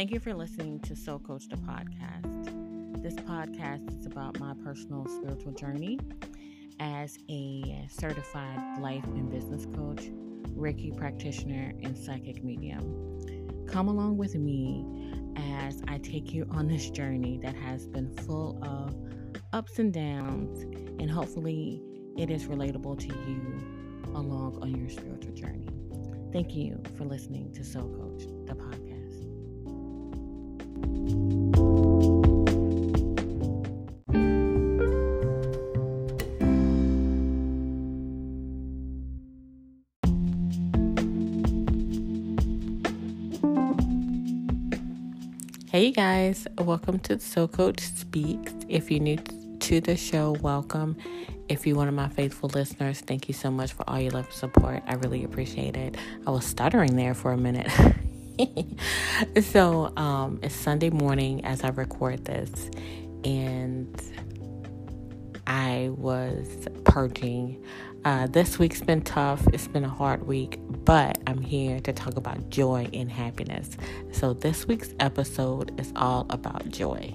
Thank you for listening to Soul Coach the podcast. This podcast is about my personal spiritual journey as a certified life and business coach, Reiki practitioner, and psychic medium. Come along with me as I take you on this journey that has been full of ups and downs, and hopefully it is relatable to you along on your spiritual journey. Thank you for listening to Soul Coach, the podcast. Hey guys, welcome to Soul Coach Speaks. If you're new to the show, welcome. If you're one of my faithful listeners, thank you so much for all your love and support. I really appreciate it. I was stuttering there for a minute. so um, it's Sunday morning as I record this, and I was purging. Uh, this week's been tough. It's been a hard week, but I'm here to talk about joy and happiness. So this week's episode is all about joy.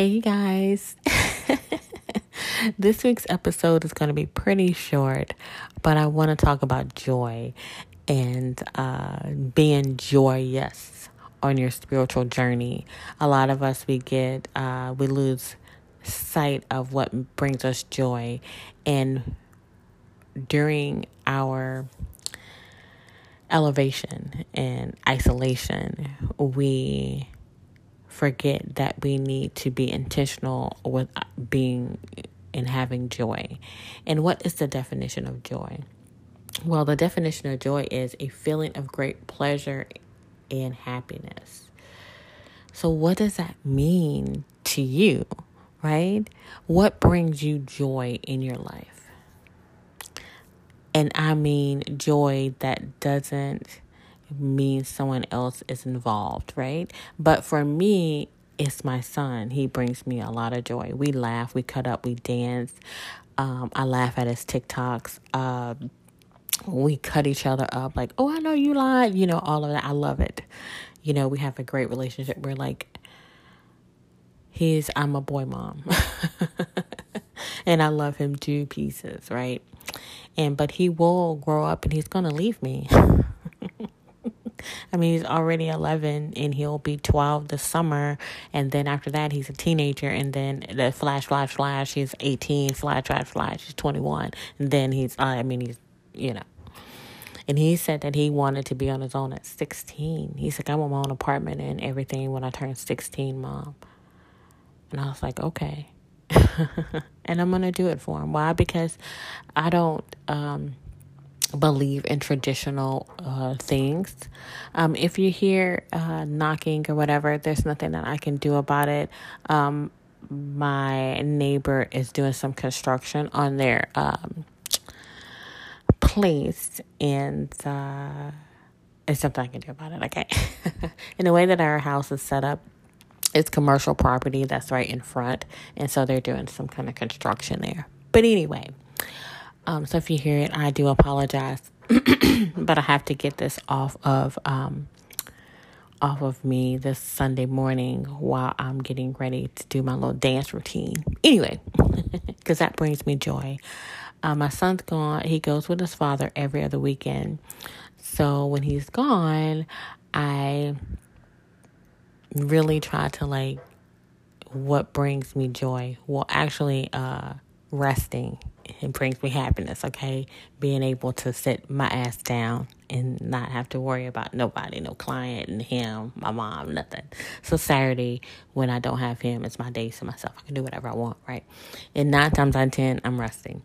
Hey, guys. this week's episode is going to be pretty short, but I want to talk about joy and uh, being joyous on your spiritual journey. A lot of us, we get, uh, we lose sight of what brings us joy. And during our elevation and isolation, we forget that we need to be intentional with uh, being and having joy. And what is the definition of joy? Well, the definition of joy is a feeling of great pleasure and happiness. So, what does that mean to you, right? What brings you joy in your life? And I mean joy that doesn't means someone else is involved, right? But for me, it's my son. He brings me a lot of joy. We laugh, we cut up, we dance. Um, I laugh at his TikToks. Uh, we cut each other up like, oh, I know you lied. You know, all of that. I love it. You know, we have a great relationship. We're like, he's, I'm a boy mom. and I love him to pieces, right? And, but he will grow up and he's going to leave me. I mean, he's already 11 and he'll be 12 this summer. And then after that, he's a teenager. And then the flash, flash, flash, he's 18, flash, flash, flash, he's 21. And then he's, I mean, he's, you know. And he said that he wanted to be on his own at 16. He's like, I want my own apartment and everything when I turn 16, mom. And I was like, okay. and I'm going to do it for him. Why? Because I don't, um, believe in traditional uh, things. Um, if you hear uh, knocking or whatever, there's nothing that I can do about it. Um, my neighbor is doing some construction on their um, place, and uh, there's something I can do about it. Okay. in the way that our house is set up, it's commercial property that's right in front, and so they're doing some kind of construction there. But anyway, um, so if you hear it, I do apologize, but I have to get this off of um, off of me this Sunday morning while I'm getting ready to do my little dance routine. Anyway, because that brings me joy. Uh, my son's gone. He goes with his father every other weekend. So when he's gone, I really try to like what brings me joy. Well, actually, uh, resting it brings me happiness, okay? Being able to sit my ass down and not have to worry about nobody, no client and him, my mom, nothing. So Saturday, when I don't have him, it's my day to myself. I can do whatever I want, right? And nine times out of ten, I'm resting.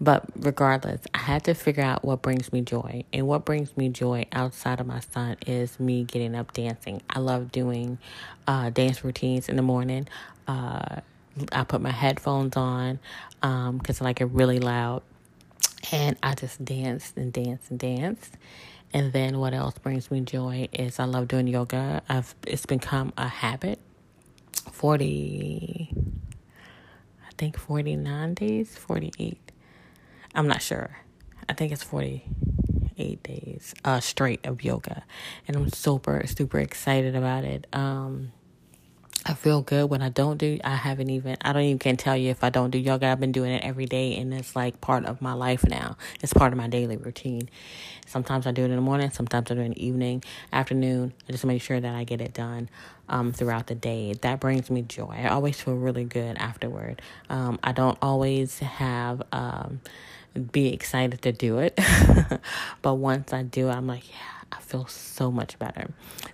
But regardless, I had to figure out what brings me joy. And what brings me joy outside of my son is me getting up dancing. I love doing uh, dance routines in the morning. Uh, I put my headphones on because um, I like it really loud. And I just danced and danced and danced. And then what else brings me joy is I love doing yoga. I've it's become a habit. 40 I think 49 days, 48. I'm not sure. I think it's 48 days uh, straight of yoga. And I'm super, super excited about it. Um, I feel good when I don't do. I haven't even. I don't even can tell you if I don't do yoga. I've been doing it every day, and it's like part of my life now. It's part of my daily routine. Sometimes I do it in the morning. Sometimes I do it in the evening, afternoon. I just make sure that I get it done um, throughout the day. That brings me joy. I always feel really good afterward. Um, I don't always have. Um, be excited to do it, but once I do I'm like, yeah, I feel so much better.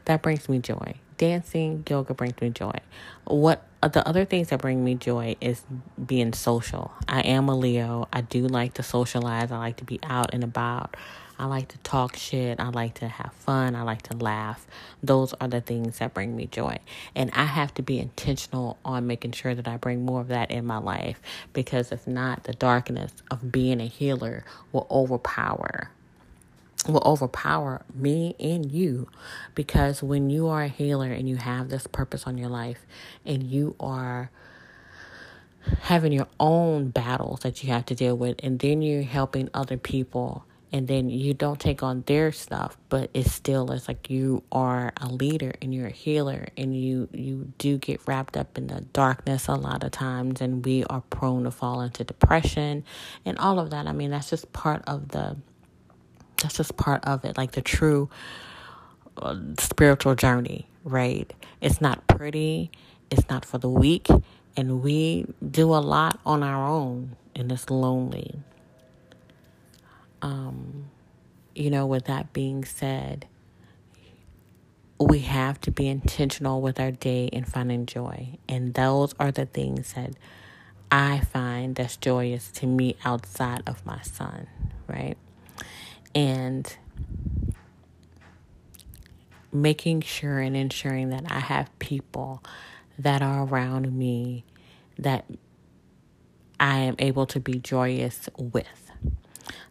That brings me joy dancing, yoga brings me joy. What the other things that bring me joy is being social. I am a Leo. I do like to socialize. I like to be out and about. I like to talk shit. I like to have fun. I like to laugh. Those are the things that bring me joy. And I have to be intentional on making sure that I bring more of that in my life because if not, the darkness of being a healer will overpower will overpower me and you because when you are a healer and you have this purpose on your life and you are having your own battles that you have to deal with and then you're helping other people and then you don't take on their stuff but it's still it's like you are a leader and you're a healer and you you do get wrapped up in the darkness a lot of times and we are prone to fall into depression and all of that. I mean that's just part of the that's just part of it, like the true uh, spiritual journey, right? It's not pretty, it's not for the weak, and we do a lot on our own, and it's lonely. Um, you know, with that being said, we have to be intentional with our day and finding joy. And those are the things that I find that's joyous to me outside of my son, right? And making sure and ensuring that I have people that are around me that I am able to be joyous with.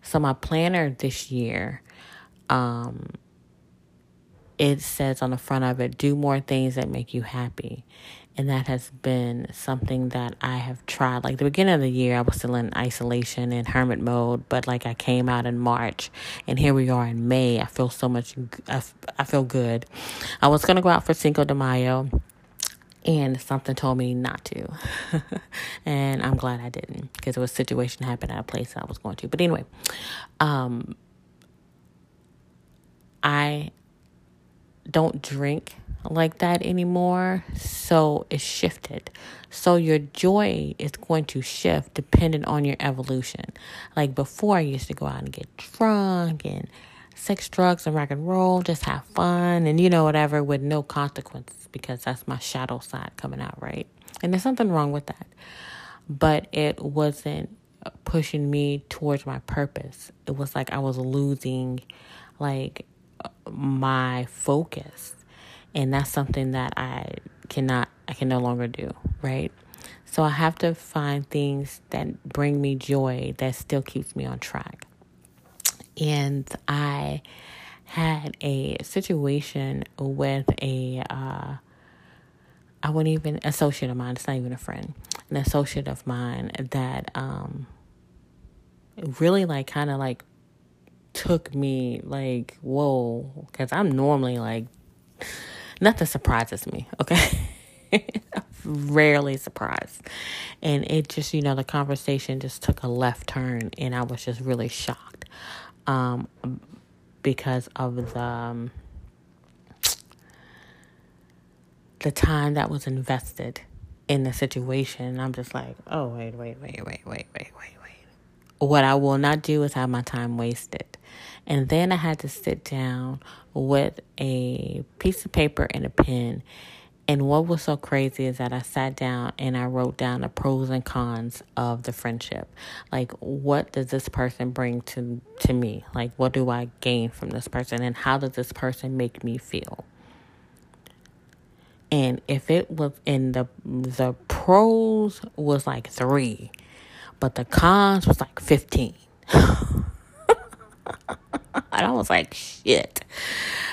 So my planner this year, um, it says on the front of it, do more things that make you happy and that has been something that I have tried. Like the beginning of the year, I was still in isolation and hermit mode, but like I came out in March, and here we are in May. I feel so much. I, I feel good. I was gonna go out for Cinco de Mayo, and something told me not to, and I'm glad I didn't because it was a situation happened at a place I was going to. But anyway, um, I don't drink like that anymore. So it shifted. So your joy is going to shift depending on your evolution. Like before, I used to go out and get drunk and sex, drugs, and rock and roll, just have fun and you know, whatever with no consequences because that's my shadow side coming out, right? And there's something wrong with that. But it wasn't pushing me towards my purpose. It was like I was losing like uh, my focus and that's something that I cannot I can no longer do, right? So I have to find things that bring me joy that still keeps me on track. And I had a situation with a uh, I wouldn't even associate of mine. It's not even a friend, an associate of mine that um really like kind of like took me like whoa because I'm normally like nothing surprises me, okay? rarely surprised. And it just, you know, the conversation just took a left turn and I was just really shocked um, because of the um, the time that was invested in the situation. And I'm just like, oh, wait, wait, wait, wait, wait, wait, wait, wait. What I will not do is have my time wasted. And then I had to sit down with a piece of paper and a pen. And what was so crazy is that I sat down and I wrote down the pros and cons of the friendship. Like, what does this person bring to, to me? Like, what do I gain from this person? And how does this person make me feel? And if it was in the, the pros was like three, but the cons was like 15. And I was like, shit.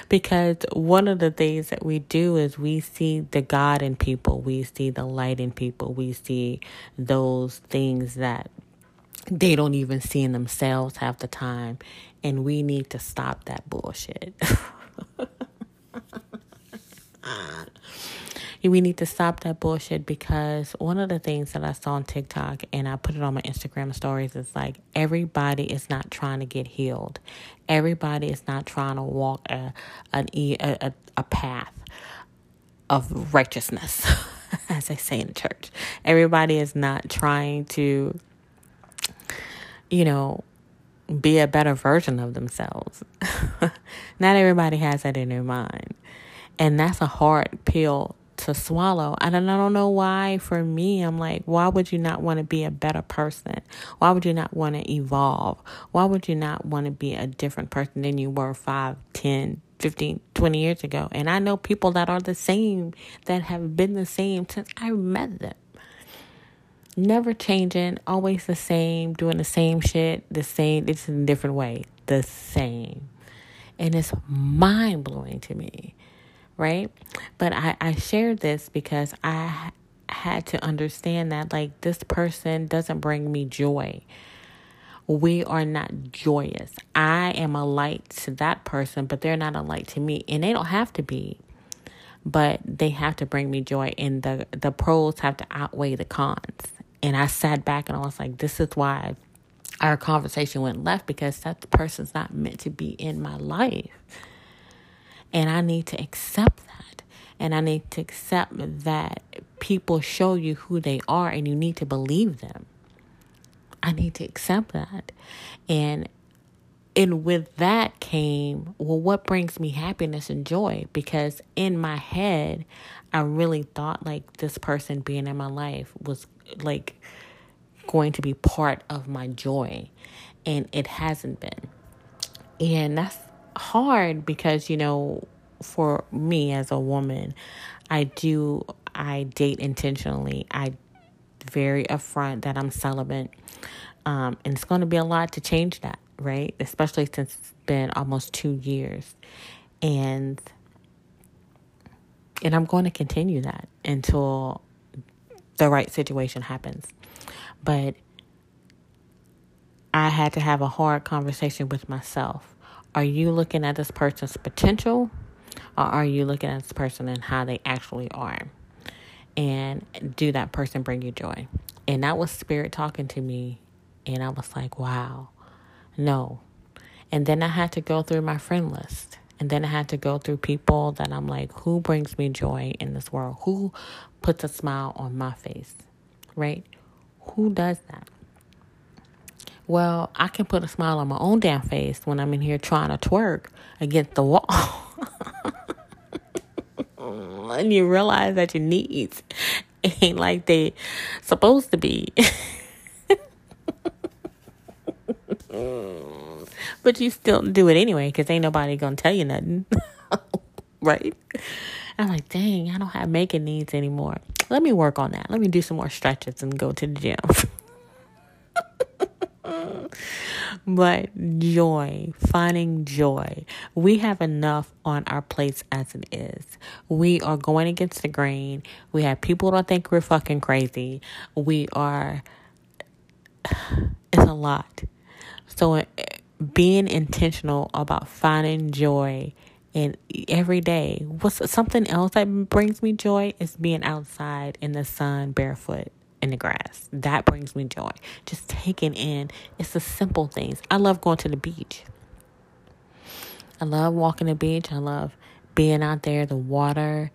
Because one of the things that we do is we see the God in people, we see the light in people, we see those things that they don't even see in themselves half the time. And we need to stop that bullshit. we need to stop that bullshit because one of the things that I saw on TikTok and I put it on my Instagram stories is like everybody is not trying to get healed. Everybody is not trying to walk a an a, a path of righteousness, as they say in the church. Everybody is not trying to, you know, be a better version of themselves. not everybody has that in their mind. And that's a hard pill to swallow. And I don't know why, for me, I'm like, why would you not want to be a better person? Why would you not want to evolve? Why would you not want to be a different person than you were 5, 10, 15, 20 years ago? And I know people that are the same, that have been the same since I met them. Never changing, always the same, doing the same shit, the same, it's in a different way, the same. And it's mind blowing to me right? But I, I shared this because I had to understand that, like, this person doesn't bring me joy. We are not joyous. I am a light to that person, but they're not a light to me. And they don't have to be, but they have to bring me joy. And the, the pros have to outweigh the cons. And I sat back and I was like, this is why our conversation went left because that person's not meant to be in my life. And I need to accept that. And I need to accept that people show you who they are and you need to believe them. I need to accept that. And and with that came, well, what brings me happiness and joy? Because in my head, I really thought like this person being in my life was like going to be part of my joy. And it hasn't been. And that's hard because, you know, for me as a woman, I do, I date intentionally. I very upfront that I'm celibate. Um, and it's going to be a lot to change that, right? Especially since it's been almost two years. And and I'm going to continue that until the right situation happens. But I had to have a hard conversation with myself. Are you looking at this person's potential or are you looking at this person and how they actually are? And do that person bring you joy? And that was spirit talking to me. And I was like, wow, no. And then I had to go through my friend list. And then I had to go through people that I'm like, who brings me joy in this world? Who puts a smile on my face? Right? Who does that? Well, I can put a smile on my own damn face when I'm in here trying to twerk against the wall. and you realize that your needs ain't like they supposed to be. but you still do it anyway because ain't nobody gonna tell you nothing. right? I'm like, dang, I don't have making needs anymore. Let me work on that. Let me do some more stretches and go to the gym. but joy, finding joy. We have enough on our plates as it is. We are going against the grain. We have people that think we're fucking crazy. We are, it's a lot. So, uh, being intentional about finding joy in every day. What's something else that brings me joy is being outside in the sun barefoot in the grass. That brings me joy. Just taking in. It's the simple things. I love going to the beach. I love walking the beach. I love being out there, the water,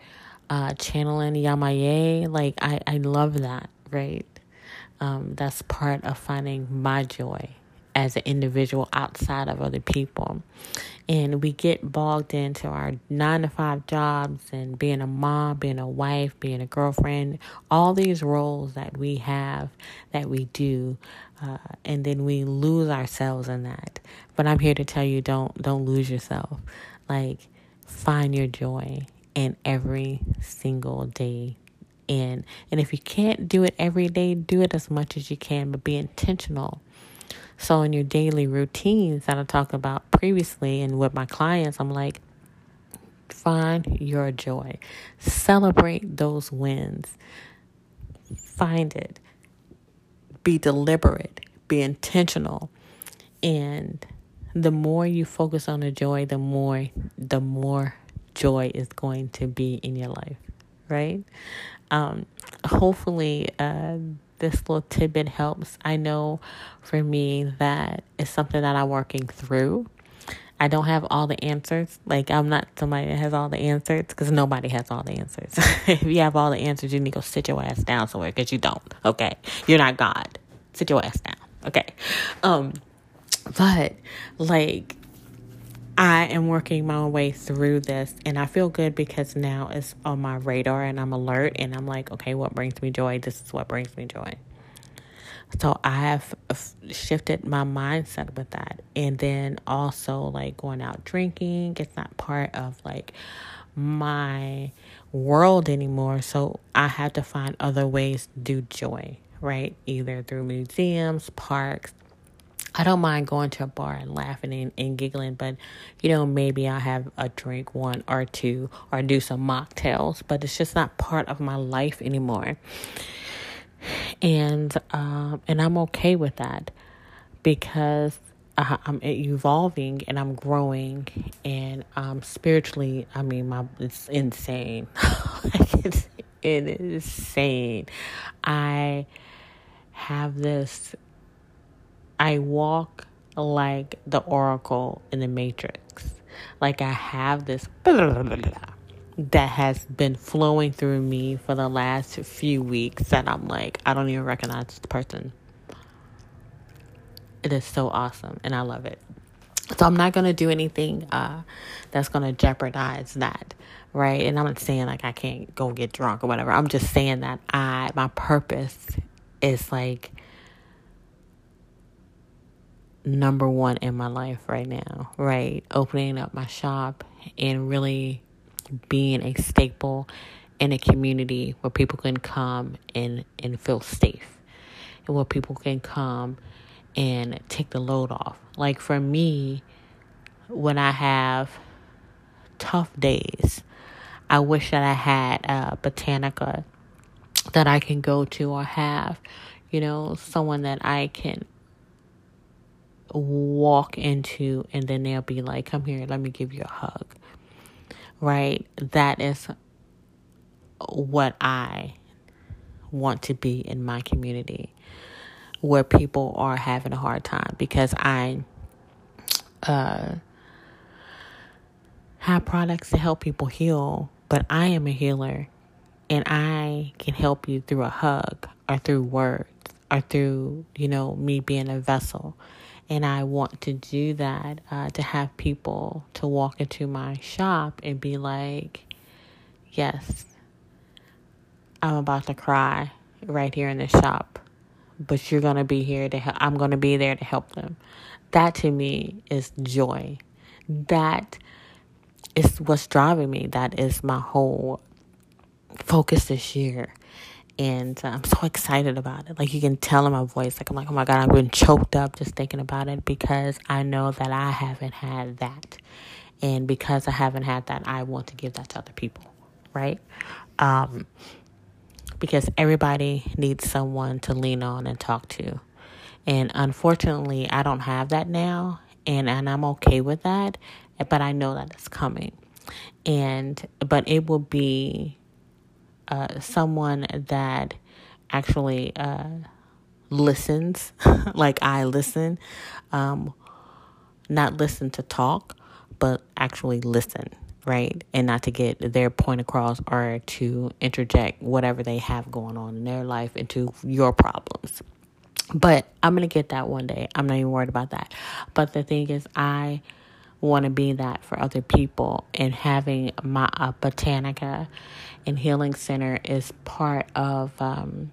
uh, channeling Yemaya. Like I, I love that, right? Um, that's part of finding my joy as an individual outside of other people. And we get bogged into our nine to five jobs and being a mom, being a wife, being a girlfriend, all these roles that we have, that we do. Uh, and then we lose ourselves in that. But I'm here to tell you don't don't lose yourself. Like find your joy in every single day and and if you can't do it every day do it as much as you can but be intentional So, in your daily routines that I talked about previously and with my clients, I'm like, find your joy, celebrate those wins, find it, be deliberate, be intentional, and the more you focus on the joy, the more the more joy is going to be in your life, right? Um, hopefully, uh, this little tidbit helps. I know for me that it's something that I'm working through. I don't have all the answers. Like, I'm not somebody that has all the answers because nobody has all the answers. if you have all the answers, you need to go sit your ass down somewhere because you don't. Okay. You're not God. Sit your ass down. Okay. Um, but like, I am working my way through this and I feel good because now it's on my radar and I'm alert and I'm like, okay, what brings me joy? This is what brings me joy. So I have shifted my mindset with that. And then also like going out drinking, it's not part of like my world anymore. So I have to find other ways to do joy, right? Either through museums, parks, I don't mind going to a bar and laughing and, and giggling, but you know, maybe I'll have a drink one or two or do some mocktails, but it's just not part of my life anymore. And um, and I'm okay with that because I, I'm evolving and I'm growing and um, spiritually, I mean, my it's insane. it is insane. I have this I walk like the oracle in the matrix. Like I have this that has been flowing through me for the last few weeks that I'm like, I don't even recognize this person. It is so awesome and I love it. So I'm not gonna do anything uh, that's gonna jeopardize that, right? And I'm not saying like I can't go get drunk or whatever. I'm just saying that I my purpose is like number one in my life right now, right? Opening up my shop and really being a staple in a community where people can come and, and feel safe and where people can come and take the load off. Like for me, when I have tough days, I wish that I had a botanica that I can go to or have, you know, someone that I can walk into and then they'll be like, Come here, let me give you a hug. Right? That is what I want to be in my community where people are having a hard time because I uh, have products to help people heal, but I am a healer and I can help you through a hug or through words or through, you know, me being a vessel. And I want to do that uh, to have people to walk into my shop and be like, yes, I'm about to cry right here in the shop, but you're going to be here to help. I'm going to be there to help them. That to me is joy. That is what's driving me. That is my whole focus this year and uh, I'm so excited about it. Like you can tell in my voice, like I'm like, oh my god, I've been choked up just thinking about it because I know that I haven't had that, and because I haven't had that, I want to give that to other people, right? Um, because everybody needs someone to lean on and talk to, and unfortunately, I don't have that now, and and I'm okay with that, but I know that it's coming, and but it will be uh, someone that actually uh, listens, like I listen, um, not listen to talk, but actually listen, right? And not to get their point across or to interject whatever they have going on in their life into your problems. But I'm going to get that one day. I'm not even worried about that. But the thing is, I want to be that for other people and having my uh, botanica and healing center is part of um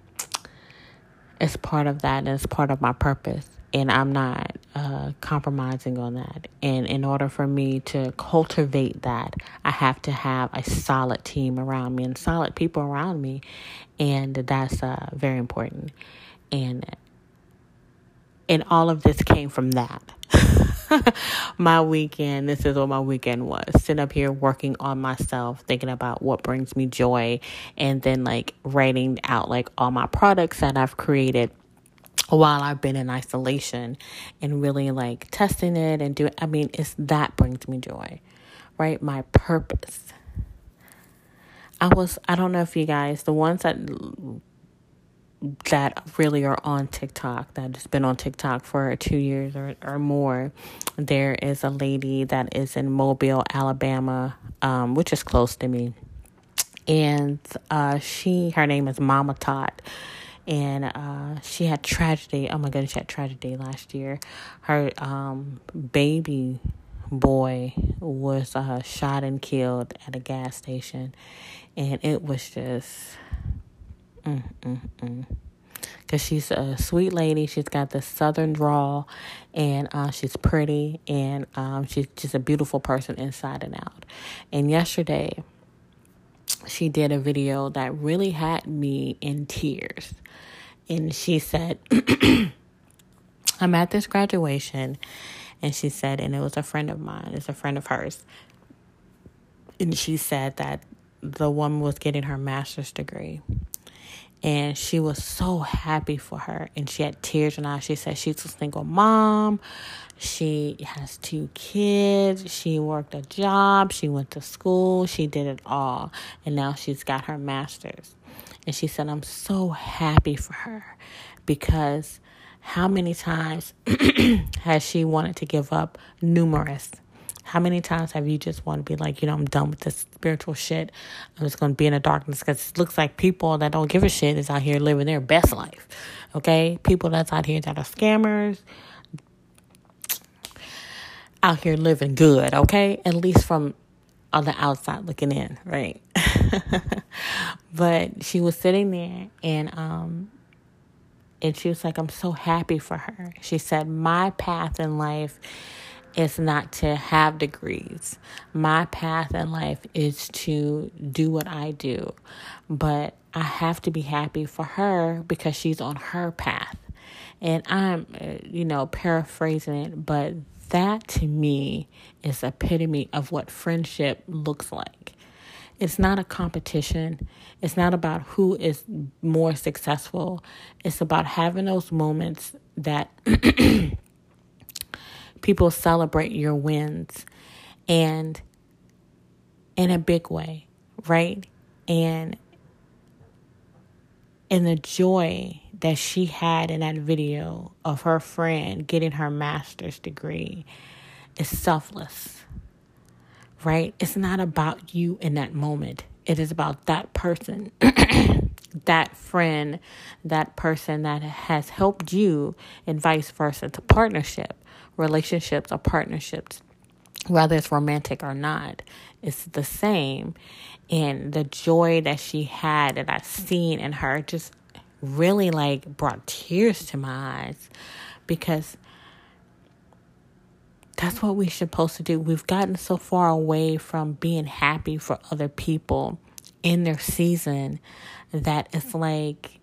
it's part of that and it's part of my purpose and i'm not uh, compromising on that and in order for me to cultivate that i have to have a solid team around me and solid people around me and that's uh, very important and and all of this came from that. my weekend, this is what my weekend was. Sitting up here working on myself, thinking about what brings me joy, and then like writing out like all my products that I've created while I've been in isolation and really like testing it and doing I mean it's that brings me joy. Right? My purpose. I was I don't know if you guys the ones that that really are on TikTok, that has been on TikTok for two years or, or more. There is a lady that is in Mobile, Alabama, um, which is close to me. And uh, she, her name is Mama Tot. And uh, she had tragedy. Oh my goodness, she had tragedy last year. Her um, baby boy was uh, shot and killed at a gas station. And it was just Mm, mm, mm. Cause she's a sweet lady. She's got the southern drawl, and uh, she's pretty, and um, she's just a beautiful person inside and out. And yesterday, she did a video that really had me in tears. And she said, I'm at this graduation. And she said, and it was a friend of mine, it's a friend of hers. And she said that the woman was getting her master's degree and she was so happy for her. And she had tears in her eyes. She said she's a single mom. She has two kids. She worked a job. She went to school. She did it all. And now she's got her master's. And she said i'm so happy for her because how many times has she wanted to give up numerous how many times have you just want to be like, you know, I'm done with this spiritual shit. I'm just going to be in the darkness because it looks like people that don't give a shit is out here living their best life. Okay? People that's out here that are scammers, out here living good. Okay? At least from on the outside looking in, right? but she was sitting there and, um, and she was like, I'm so happy for her. She said, My path in life is not to have degrees. My path in life is to do what I do. But I have to be happy for her because she's on her path. And I'm, uh, you know, paraphrasing it, but that to me is epitome of what friendship looks like. It's not a competition. It's not about who is more successful. It's about having those moments that people celebrate your wins and in a big way, right? And and the joy that she had in that video of her friend getting her master's degree is selfless. Right? It's not about you in that moment. It is about that person, that friend, that person that has helped you, and vice versa. It's a partnership relationships or partnerships, whether it's romantic or not, it's the same. And the joy that she had that I've seen in her just really like brought tears to my eyes because that's what we're supposed to do. We've gotten so far away from being happy for other people in their season that it's like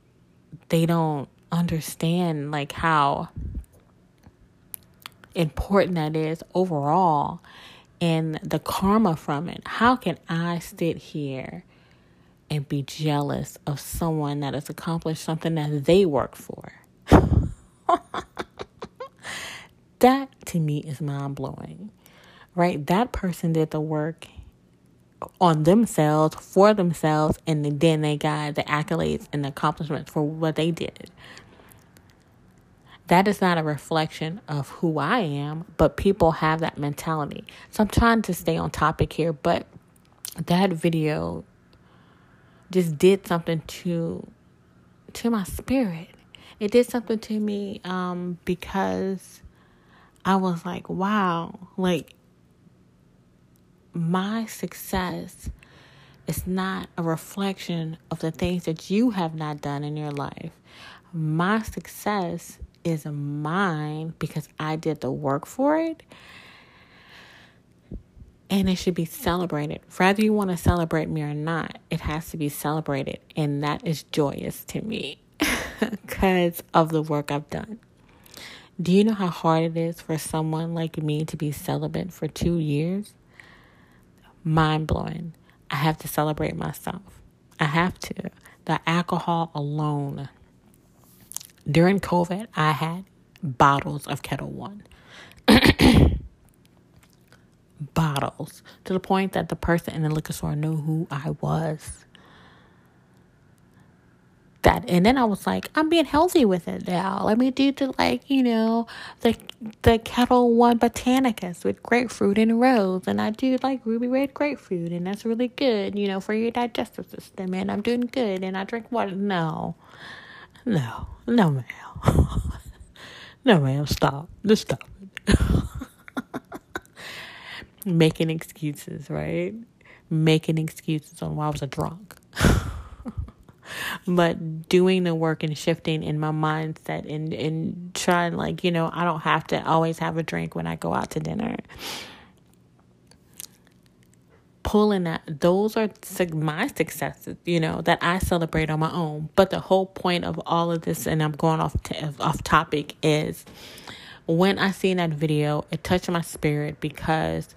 they don't understand like how important that is overall and the karma from it. How can I sit here and be jealous of someone that has accomplished something that they work for? that to me is mind blowing, right? That person did the work on themselves, for themselves, and then they got the accolades and the accomplishments for what they did that is not a reflection of who I am, but people have that mentality. So I'm trying to stay on topic here, but that video just did something to to my spirit. It did something to me um, because I was like, wow, like my success is not a reflection of the things that you have not done in your life. My success is mine because I did the work for it. And it should be celebrated. Whether you want to celebrate me or not, it has to be celebrated. And that is joyous to me because of the work I've done. Do you know how hard it is for someone like me to be celibate for two years? Mind blowing. I have to celebrate myself. I have to. The alcohol alone. During COVID, I had bottles of Ketel One. bottles. To the point that the person in the liquor store knew who I was that and then I was like, I'm being healthy with it now. Let me do the like, you know, the the Ketel One Botanicus with grapefruit and rose and I do like ruby red grapefruit and that's really good, you know, for your digestive system and I'm doing good and I drink water. No. No. No ma'am. no ma'am, stop. Just stop it. Making excuses, right? Making excuses on why I was a drunk but doing the work and shifting in my mindset and and trying like you know I don't have to always have a drink when I go out to dinner. Pulling that, those are my successes, you know, that I celebrate on my own. But the whole point of all of this, and I'm going off off topic, is when I seen that video, it touched my spirit because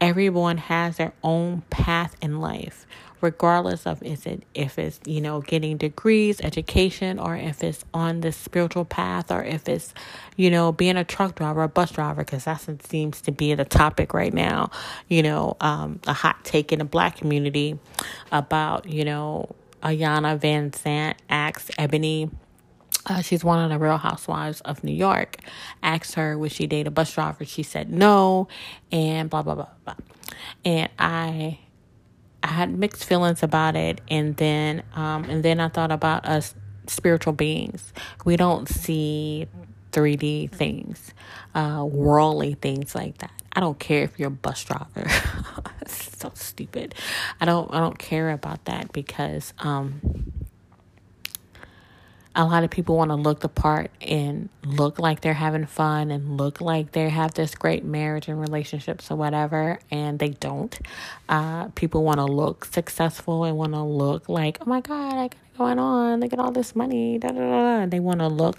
everyone has their own path in life regardless of is it if it's you know getting degrees education or if it's on the spiritual path or if it's you know being a truck driver a bus driver because that seems to be the topic right now you know um, a hot take in the black community about you know Iyanla Van Vanzant asks Ebony uh, she's one of the Real Housewives of New York. Asked her would she date a bus driver. She said no, and blah blah blah blah. And I I had mixed feelings about it, and then um, and then I thought about us spiritual beings. We don't see 3D things, uh, worldly things like that. I don't care if you're a bus driver. so stupid. I don't I don't care about that because um, a lot of people want to look the part and look like they're having fun and look like they have this great marriage and relationships or whatever, and they don't. Uh, people want to look successful and want to look like, oh my God, I got it going on. Look at all this money. Da, da, da. They want to look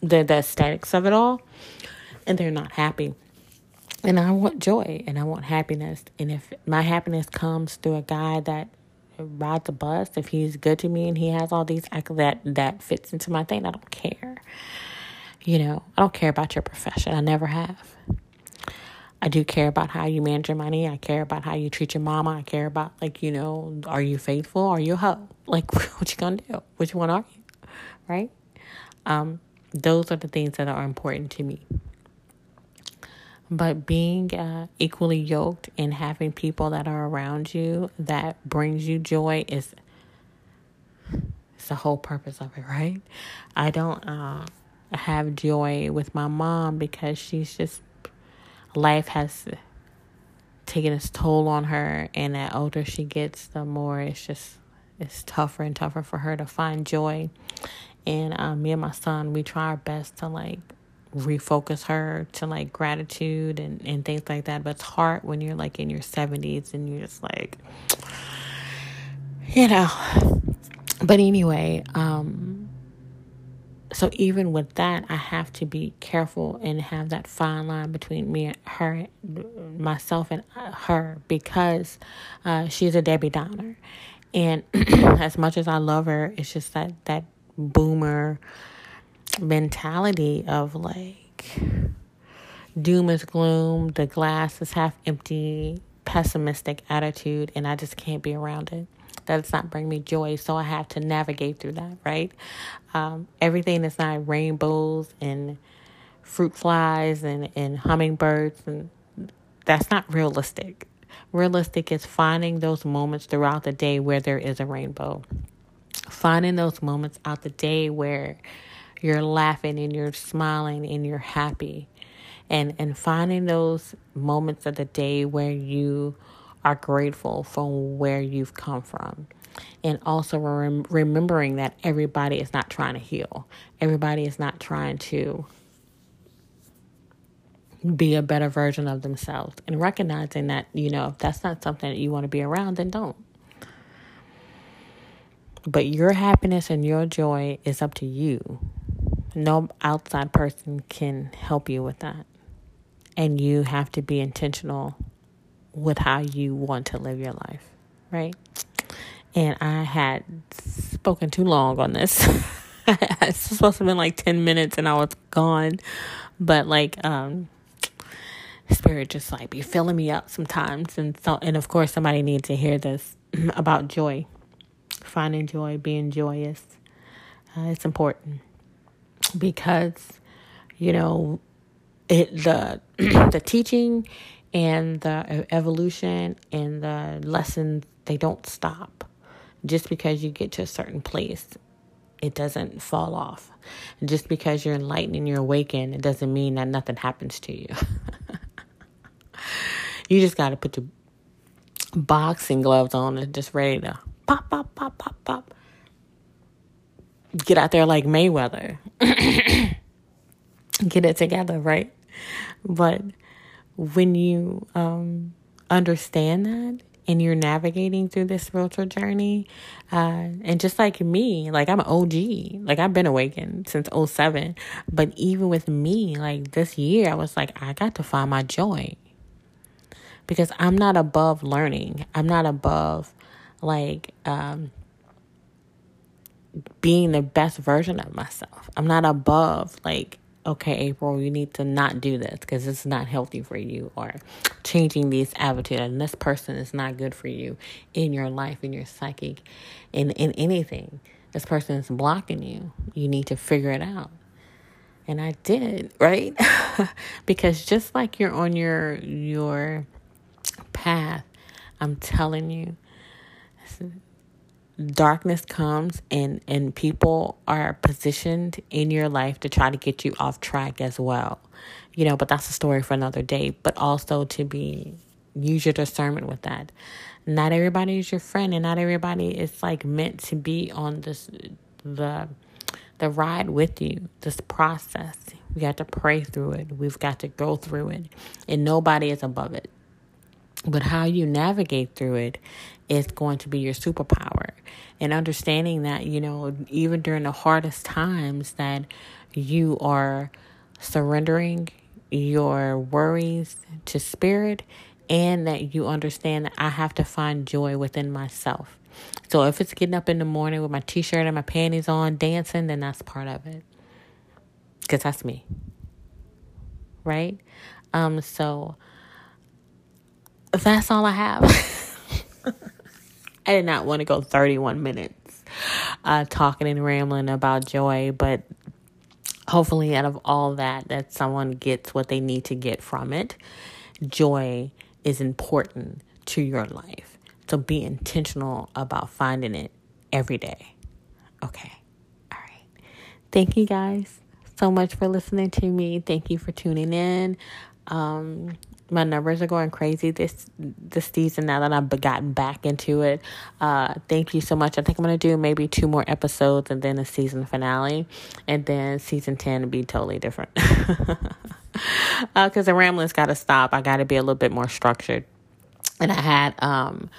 the, the aesthetics of it all, and they're not happy. And I want joy and I want happiness. And if my happiness comes through a guy that ride the bus, if he's good to me and he has all these that that fits into my thing, I don't care. You know, I don't care about your profession. I never have. I do care about how you manage your money. I care about how you treat your mama. I care about like, you know, are you faithful? Are you hoe? Like what you gonna do? Which one are you? Right? Um, those are the things that are important to me. But being uh, equally yoked and having people that are around you that brings you joy is it's the whole purpose of it, right? I don't uh, have joy with my mom because she's just life has taken its toll on her, and the older she gets, the more it's just it's tougher and tougher for her to find joy. And uh, me and my son, we try our best to like refocus her to like gratitude and, and things like that. But it's hard when you're like in your 70s and you're just like, you know. But anyway, um, so even with that, I have to be careful and have that fine line between me and her, myself and her, because uh, she's a Debbie Downer. And as much as I love her, it's just that, that boomer mentality of like doom is gloom, the glass is half empty, pessimistic attitude, and I just can't be around it. That does not bring me joy, so I have to navigate through that, right? Um, everything is not rainbows and fruit flies and, and hummingbirds, and that's not realistic. Realistic is finding those moments throughout the day where there is a rainbow. Finding those moments out the day where you're laughing and you're smiling and you're happy. And and finding those moments of the day where you are grateful for where you've come from. And also rem- remembering that everybody is not trying to heal. Everybody is not trying to be a better version of themselves. And recognizing that you know if that's not something that you want to be around then don't. But your happiness and your joy is up to you No outside person can help you with that. And you have to be intentional with how you want to live your life, right? And I had spoken too long on this. it's supposed to have been like 10 minutes and I was gone. But like, um, spirit just like be filling me up sometimes. And so, and of course somebody needs to hear this about joy, finding joy, being joyous. Uh, it's important because, you know, it, the, the teaching and the evolution and the lessons, they don't stop just because you get to a certain place it doesn't fall off. Just because you're enlightened and you're awakened, it doesn't mean that nothing happens to you. you just got to put your boxing gloves on and just ready to pop, pop, pop, pop, pop. Get out there like Mayweather. Get it together, right? But when you um, understand that and you're navigating through this spiritual journey, uh, and just like me, like I'm an OG, like I've been awakened since 07. But even with me, like this year, I was like, I got to find my joy because I'm not above learning. I'm not above like um, being the best version of myself. I'm not above like okay, April, you need to not do this because it's not healthy for you, or changing these attitude and this person is not good for you in your life, in your psychic, in in anything. This person is blocking you. You need to figure it out. And I did, right? because just like you're on your your path, I'm telling you darkness comes and and people are positioned in your life to try to get you off track as well. You know but that's a story for another day. But also to be use your discernment with that. Not everybody is your friend and not everybody is like meant to be on this the the ride with you. This process. We got to pray through it. We've got to go through it. And nobody is above it. But how you navigate through it is going to be your superpower. And understanding that, you know, even during the hardest times, that you are surrendering your worries to spirit and that you understand that I have to find joy within myself. So if it's getting up in the morning with my t shirt and my panties on, dancing, then that's part of it. Because that's me. Right? Um, so that's all I have. I did not want to go 31 minutes uh, talking and rambling about joy, but hopefully, out of all that, that someone gets what they need to get from it. Joy is important to your life. So be intentional about finding it every day. Okay. All right. Thank you guys so much for listening to me. Thank you for tuning in. Um, my numbers are going crazy this this season now that I've gotten back into it. Uh, thank you so much. I think I'm gonna do maybe two more episodes and then a season finale, and then season ten will be totally different. Because uh, the rambling's got to stop. I got to be a little bit more structured, and I had um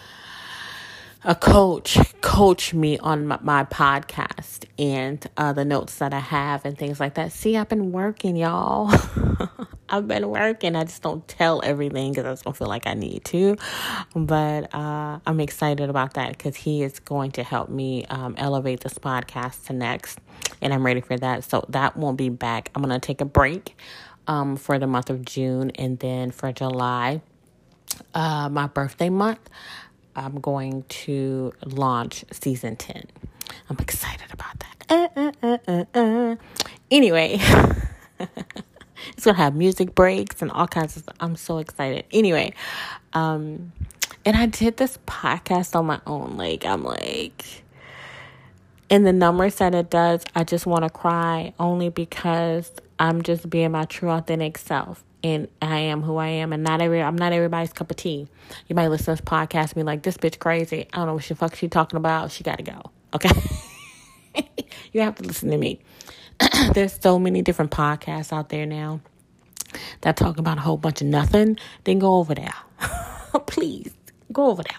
a coach coach me on my, my podcast and uh, the notes that I have and things like that. See, I've been working, y'all. I've been working. I just don't tell everything because I just don't feel like I need to. But uh, I'm excited about that because he is going to help me um, elevate this podcast to next. And I'm ready for that. So that won't be back. I'm going to take a break um, for the month of June and then for July, uh, my birthday month. I'm going to launch season 10. I'm excited about that. Uh, uh, uh, uh, uh. anyway, it's to have music breaks and all kinds of stuff. I'm so excited. Anyway, um, and I did this podcast on my own. Like, I'm like, in the numbers that it does, I just want to cry only because I'm just being my true, authentic self and I am who I am, and not every I'm not everybody's cup of tea. You might listen to this podcast and be like, "This bitch crazy. I don't know what the fuck she talking about. She got to go." Okay, you have to listen to me. There's so many different podcasts out there now that talk about a whole bunch of nothing. Then go over there, please go over there.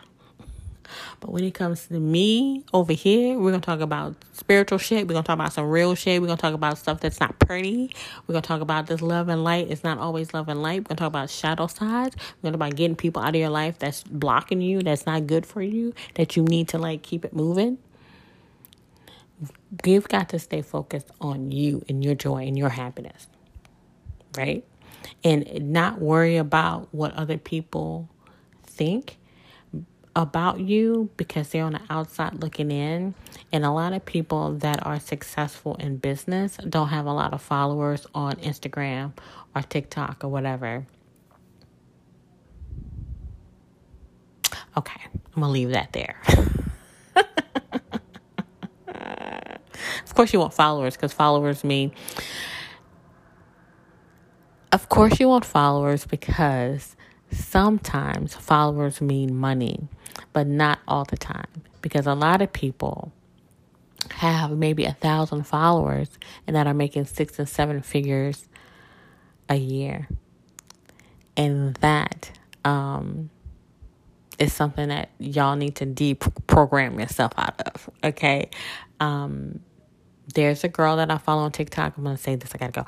But when it comes to me over here, we're gonna talk about spiritual shit. We're gonna talk about some real shit. We're gonna talk about stuff that's not pretty. We're gonna talk about this love and light. It's not always love and light. We're gonna talk about shadow sides. We're gonna talk about getting people out of your life that's blocking you, that's not good for you, that you need to like keep it moving. You've got to stay focused on you and your joy and your happiness. Right? And not worry about what other people think about you because they're on the outside looking in. And a lot of people that are successful in business don't have a lot of followers on Instagram or TikTok or whatever. Okay, I'm gonna leave that there. course, you want followers because followers mean. Of course, you want followers because sometimes followers mean money but not all the time because a lot of people have maybe a thousand followers and that are making six and seven figures a year. And that um, is something that y'all need to deprogram yourself out of. Okay. Um, there's a girl that I follow on TikTok. I'm to say this, I got to go.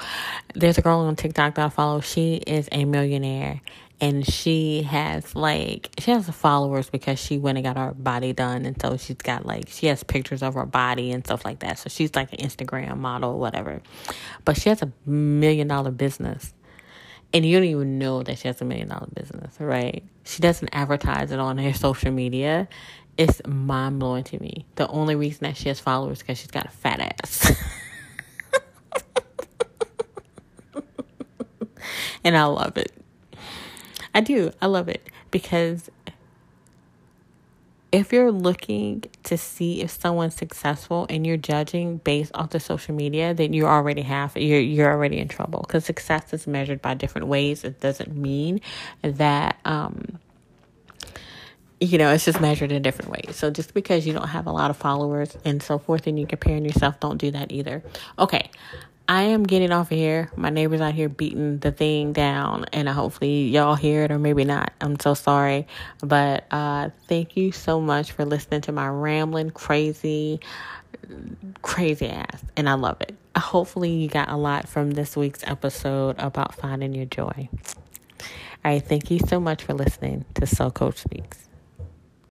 There's a girl on TikTok that I follow. She is a millionaire and she has like she has followers because she went and got her body done and so she's got like she has pictures of her body and stuff like that so she's like an instagram model whatever but she has a million dollar business and you don't even know that she has a million dollar business right she doesn't advertise it on her social media it's mind blowing to me. The only reason that she has followers because she's got a fat ass. And i love it. I do. I love it. Because if you're looking to see if someone's successful and you're judging based off the social media, then you already have you're you're already in trouble. Because success is measured by different ways. It doesn't mean that um you know, it's just measured in different ways. So just because you don't have a lot of followers and so forth and you're comparing yourself, don't do that either. Okay. I am getting off of here. My neighbors out here beating the thing down, and hopefully y'all hear it or maybe not. I'm so sorry, but uh, thank you so much for listening to my rambling, crazy, crazy ass, and I love it. Hopefully you got a lot from this week's episode about finding your joy. All right, thank you so much for listening to Soul Coach Speaks.